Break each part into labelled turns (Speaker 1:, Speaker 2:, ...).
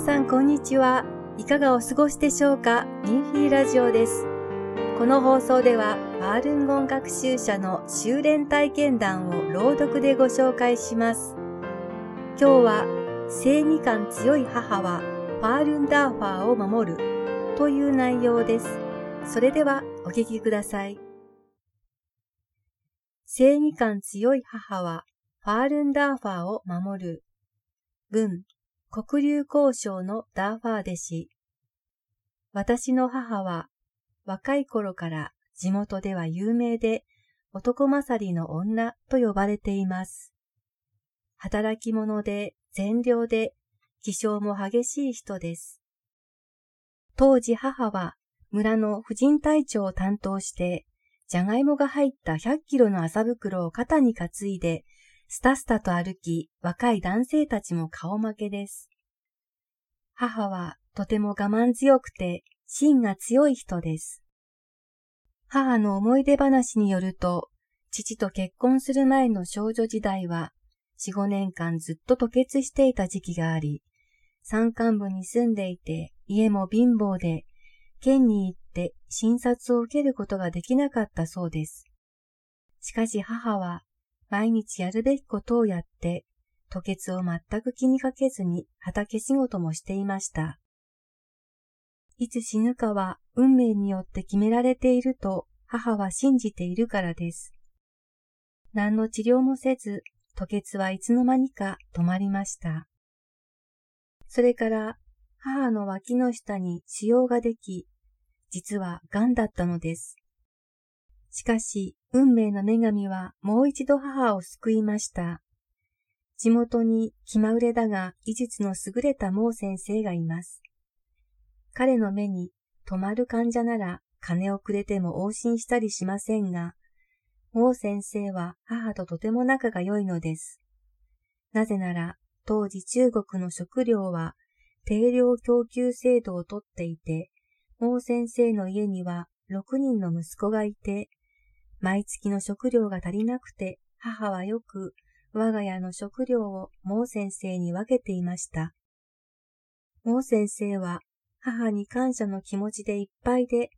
Speaker 1: さんこんにちは。いかがお過ごしでしょうか？ミンフィーラジオです。この放送では、バールンゴン学習者の修練体験談を朗読でご紹介します。今日は、正義感強い母はファールンダーファーを守るという内容です。それではお聞きください。正義感強い母はファールンダーファーを守る。文、黒竜交渉のダーファー弟子。私の母は若い頃から地元では有名で男勝りの女と呼ばれています。働き者で善良で気性も激しい人です。当時母は村の婦人隊長を担当して、じゃがいもが入った100キロの麻袋を肩に担いでスタスタと歩き、若い男性たちも顔負けです。母はとても我慢強くて、芯が強い人です。母の思い出話によると、父と結婚する前の少女時代は、四五年間ずっと吐血していた時期があり、山間部に住んでいて、家も貧乏で、県に行って診察を受けることができなかったそうです。しかし母は毎日やるべきことをやって、吐血を全く気にかけずに畑仕事もしていました。いつ死ぬかは運命によって決められていると母は信じているからです。何の治療もせず、吐血はいつの間にか止まりました。それから母の脇の下に腫瘍ができ、実は癌だったのです。しかし、運命の女神はもう一度母を救いました。地元に気まぐれだが医術の優れたモー先生がいます。彼の目に止まる患者なら金をくれても往診したりしませんが、モー先生は母ととても仲が良いのです。なぜなら、当時中国の食料は定量供給制度をとっていて、モー先生の家には6人の息子がいて、毎月の食料が足りなくて、母はよく我が家の食料をモー先生に分けていました。モー先生は母に感謝の気持ちでいっぱいで、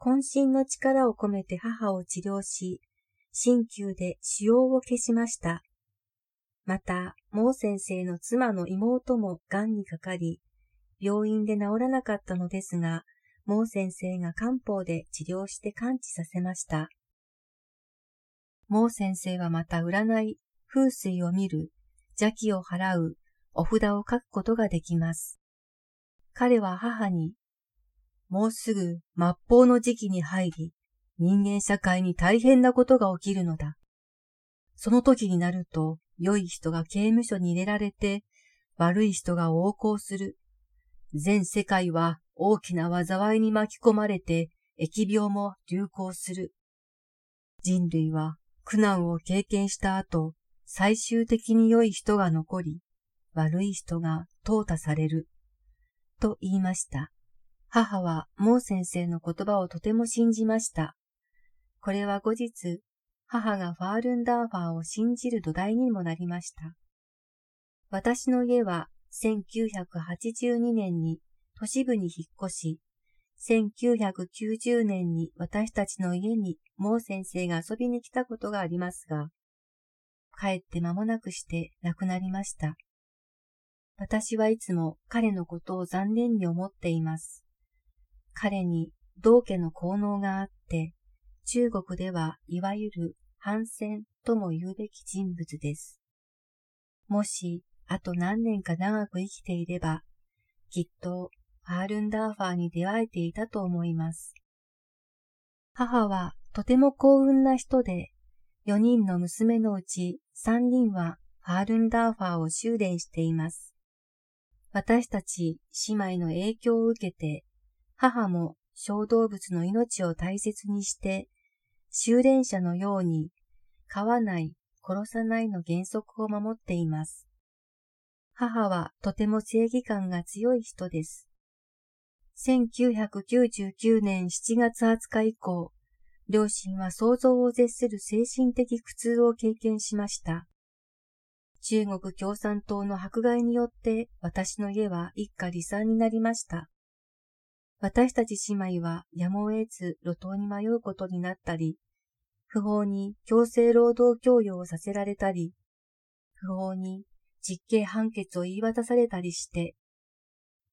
Speaker 1: 渾身の力を込めて母を治療し、鍼灸で腫瘍を消しました。また、モー先生の妻の妹も癌にかかり、病院で治らなかったのですが、モー先生が漢方で治療して完治させました。モー先生はまた占い、風水を見る、邪気を払う、お札を書くことができます。彼は母に、もうすぐ末法の時期に入り、人間社会に大変なことが起きるのだ。その時になると、良い人が刑務所に入れられて、悪い人が横行する。全世界は大きな災いに巻き込まれて、疫病も流行する。人類は苦難を経験した後、最終的に良い人が残り、悪い人が淘汰される。と言いました。母はモー先生の言葉をとても信じました。これは後日、母がファールンダーファーを信じる土台にもなりました。私の家は1982年に都市部に引っ越し、1990年に私たちの家にモー先生が遊びに来たことがありますが、帰って間もなくして亡くなりました。私はいつも彼のことを残念に思っています。彼に道家の効能があって、中国ではいわゆる反戦とも言うべき人物です。もし、あと何年か長く生きていれば、きっとアールンダーファーに出会えていたと思います。母はとても幸運な人で、4人の娘のうち3人はアールンダーファーを修練しています。私たち姉妹の影響を受けて、母も小動物の命を大切にして、修練者のように、飼わない、殺さないの原則を守っています。母はとても正義感が強い人です。1999年7月20日以降、両親は想像を絶する精神的苦痛を経験しました。中国共産党の迫害によって私の家は一家離散になりました。私たち姉妹はやむを得ず路頭に迷うことになったり、不法に強制労働供与をさせられたり、不法に実刑判決を言い渡されたりして、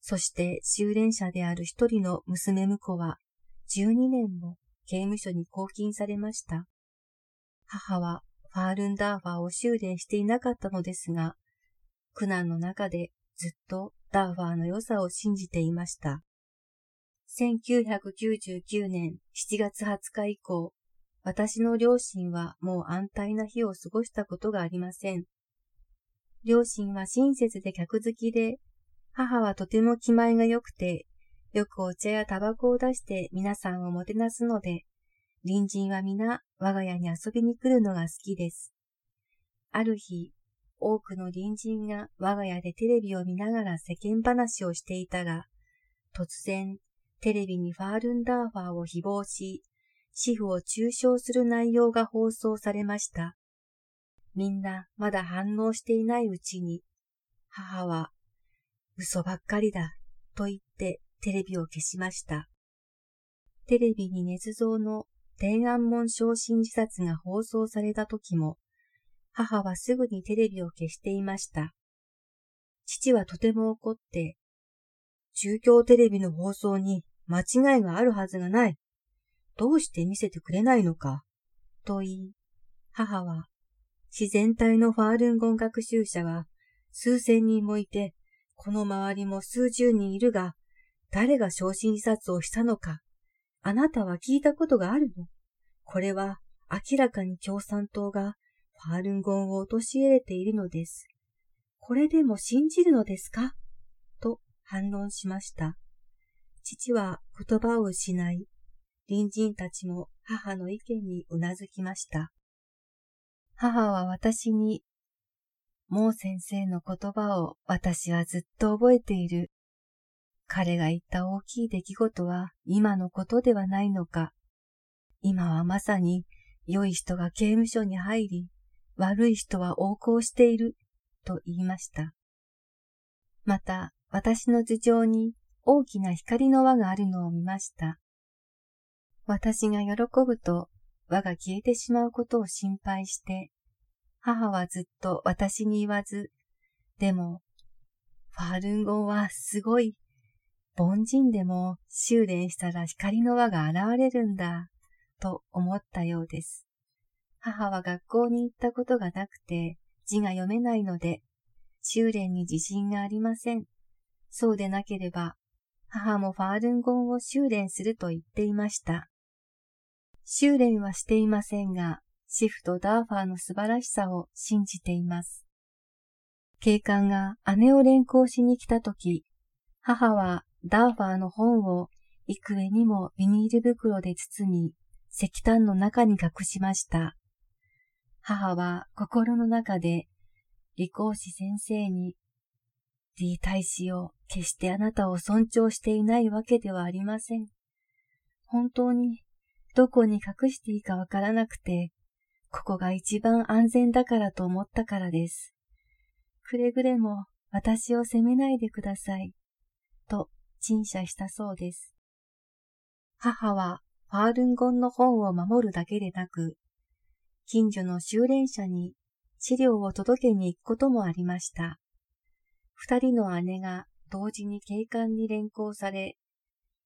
Speaker 1: そして修練者である一人の娘婿は12年も刑務所に拘禁されました。母はファールンダーファーを修練していなかったのですが、苦難の中でずっとダーファーの良さを信じていました。1999年7月20日以降、私の両親はもう安泰な日を過ごしたことがありません。両親は親切で客好きで、母はとても気前が良くて、よくお茶やタバコを出して皆さんをもてなすので、隣人は皆我が家に遊びに来るのが好きです。ある日、多くの隣人が我が家でテレビを見ながら世間話をしていたが、突然、テレビにファールンダーファーを誹謗し、主婦を中傷する内容が放送されました。みんなまだ反応していないうちに、母は、嘘ばっかりだ、と言ってテレビを消しました。テレビに捏造の天安門昇進自殺が放送された時も、母はすぐにテレビを消していました。父はとても怒って、中京テレビの放送に間違いがあるはずがない。どうして見せてくれないのかと言い、母は、自然体のファールンゴン学習者は数千人もいて、この周りも数十人いるが、誰が昇進自殺をしたのか、あなたは聞いたことがあるの？これは明らかに共産党がファールンゴンを陥れているのです。これでも信じるのですか？と反論しました。父は言葉を失い、隣人たちも母の意見にうなずきました。母は私に、もう先生の言葉を私はずっと覚えている。彼が言った大きい出来事は今のことではないのか。今はまさに良い人が刑務所に入り、悪い人は横行している、と言いました。また、私の頭上に大きな光の輪があるのを見ました。私が喜ぶと輪が消えてしまうことを心配して、母はずっと私に言わず、でも、ファールンゴンはすごい。凡人でも修練したら光の輪が現れるんだ、と思ったようです。母は学校に行ったことがなくて字が読めないので、修練に自信がありません。そうでなければ、母もファールンゴンを修練すると言っていました。修練はしていませんが、シフとダーファーの素晴らしさを信じています。警官が姉を連行しに来たとき、母はダーファーの本を幾重にもビニール袋で包み、石炭の中に隠しました。母は心の中で、理工士先生に、D 大使を決してあなたを尊重していないわけではありません。本当にどこに隠していいかわからなくて、ここが一番安全だからと思ったからです。くれぐれも私を責めないでください。と陳謝したそうです。母はファールンゴンの本を守るだけでなく、近所の修練者に資料を届けに行くこともありました。二人の姉が同時に警官に連行され、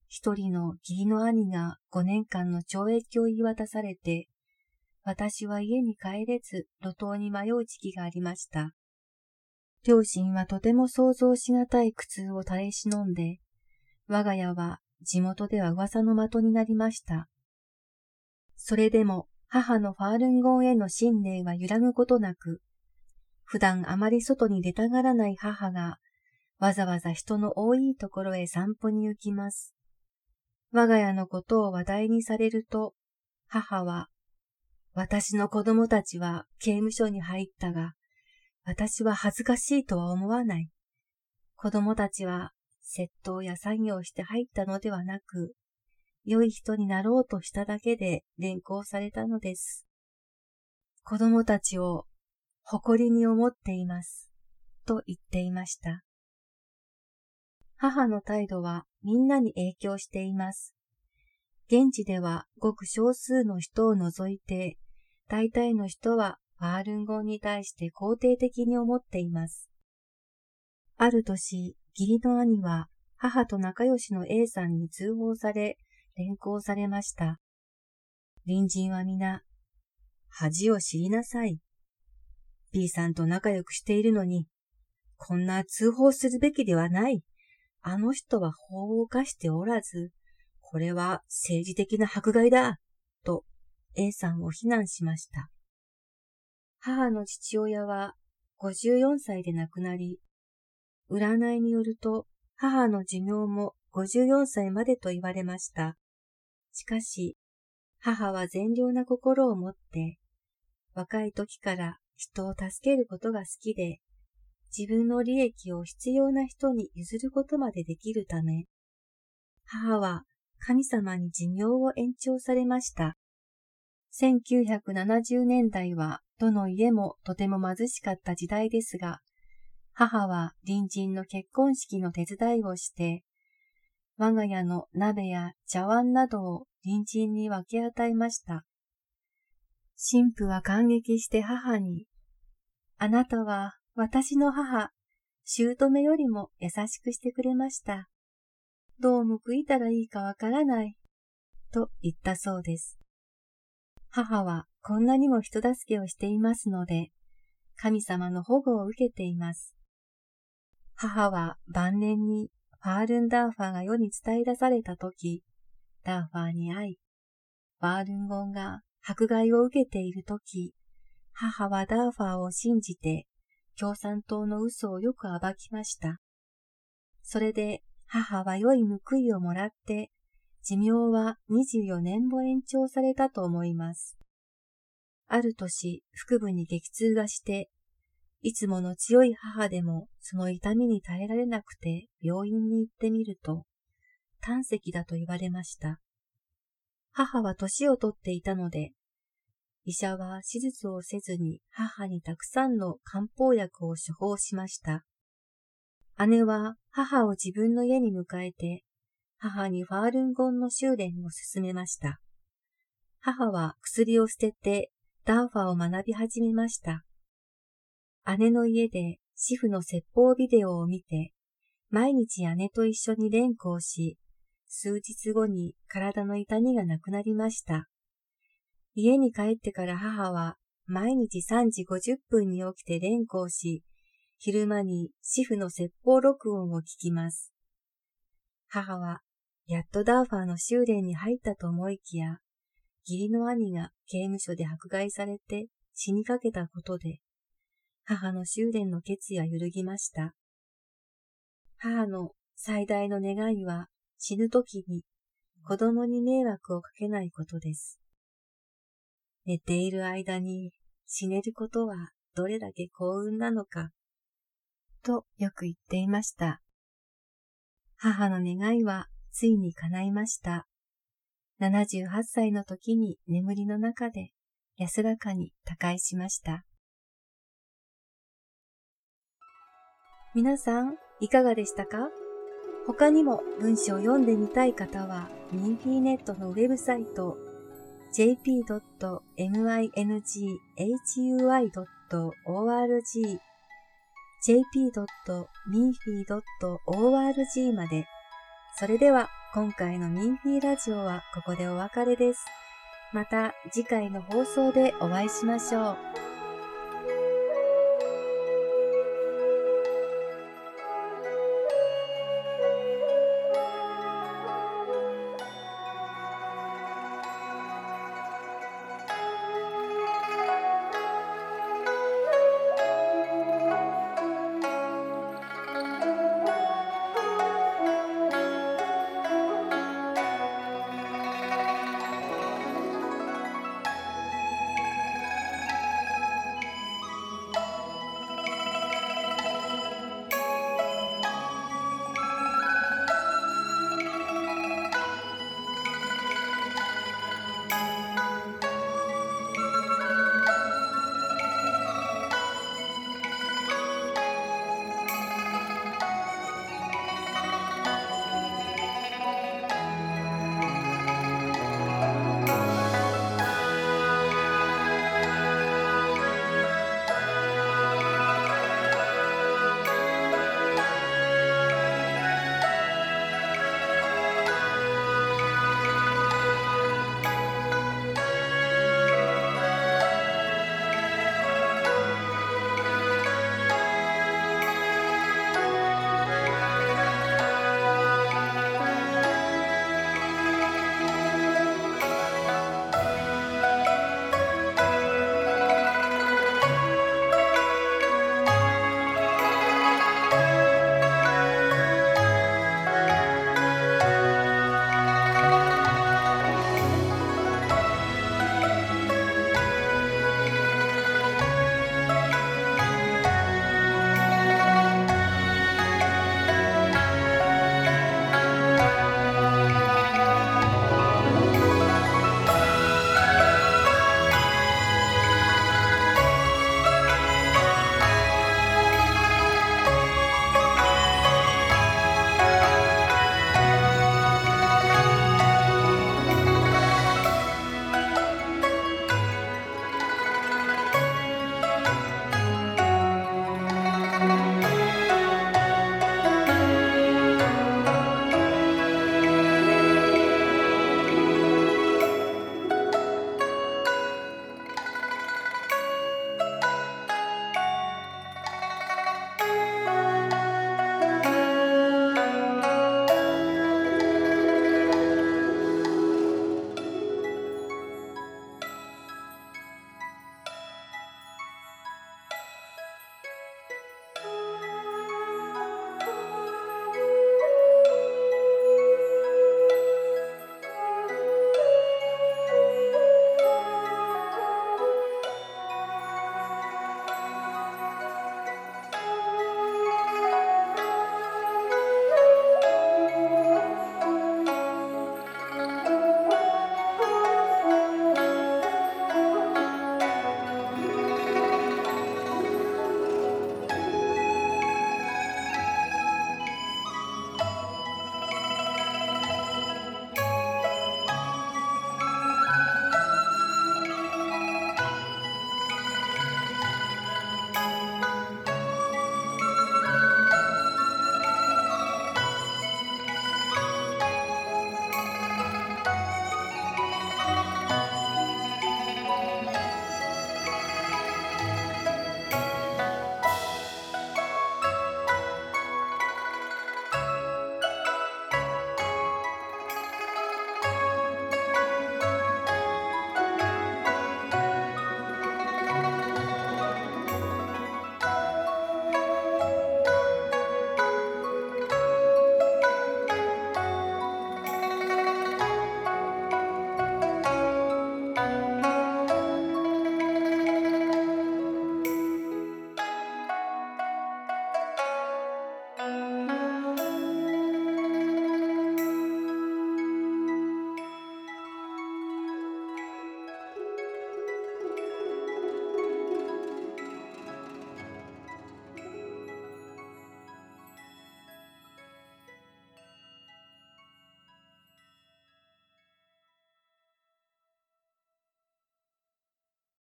Speaker 1: 一人の義理の兄が五年間の懲役を言い渡されて、私は家に帰れず路頭に迷う時期がありました。両親はとても想像しがたい苦痛を耐え忍んで、我が家は地元では噂の的になりました。それでも母のファールンゴンへの信念は揺らぐことなく、普段あまり外に出たがらない母が、わざわざ人の多いところへ散歩に行きます。我が家のことを話題にされると、母は、私の子供たちは刑務所に入ったが、私は恥ずかしいとは思わない。子供たちは窃盗や作業して入ったのではなく、良い人になろうとしただけで連行されたのです。子供たちを誇りに思っています。と言っていました。母の態度はみんなに影響しています。現地ではごく少数の人を除いて、大体の人はファールンゴンに対して肯定的に思っています。ある年、義理の兄は母と仲良しの A さんに通報され、連行されました。隣人は皆、恥を知りなさい。B さんと仲良くしているのに、こんな通報するべきではない。あの人は法を犯しておらず、これは政治的な迫害だ。と A さんを非難しました。母の父親は54歳で亡くなり、占いによると母の寿命も54歳までと言われました。しかし、母は善良な心を持って、若い時から人を助けることが好きで、自分の利益を必要な人に譲ることまでできるため、母は神様に寿命を延長されました。1970年代はどの家もとても貧しかった時代ですが、母は隣人の結婚式の手伝いをして、我が家の鍋や茶碗などを隣人に分け与えました。神父は感激して母に、あなたは私の母、姑よりも優しくしてくれました。どう報いたらいいかわからない、と言ったそうです。母はこんなにも人助けをしていますので、神様の保護を受けています。母は晩年にファールンダーファーが世に伝え出されたとき、ダーファーに会い、ファールンゴンが迫害を受けているとき、母はダーファーを信じて共産党の嘘をよく暴きました。それで母は良い報いをもらって、寿命は24年も延長されたと思います。ある年、腹部に激痛がして、いつもの強い母でもその痛みに耐えられなくて病院に行ってみると、胆石だと言われました。母は年をとっていたので、医者は手術をせずに母にたくさんの漢方薬を処方しました。姉は母を自分の家に迎えて、母にファールンゴンの修練を進めました。母は薬を捨ててダーファを学び始めました。姉の家で主婦の説法ビデオを見て、毎日姉と一緒に連行し、数日後に体の痛みがなくなりました。家に帰ってから母は毎日3時50分に起きて連行し、昼間に主婦の説法録音を聞きます。母は、やっとダーファーの修練に入ったと思いきや、義理の兄が刑務所で迫害されて死にかけたことで、母の修練の決意は揺るぎました。母の最大の願いは死ぬ時に子供に迷惑をかけないことです。寝ている間に死ねることはどれだけ幸運なのか、とよく言っていました。母の願いはついに叶いました。78歳の時に眠りの中で安らかに他界しました。皆さん、いかがでしたか？他にも文章を読んでみたい方は、ミンフィーネットのウェブサイト jp.minghui.org jp.minfi.org まで。それでは、今回のミンフィーラジオはここでお別れです。また次回の放送でお会いしましょう。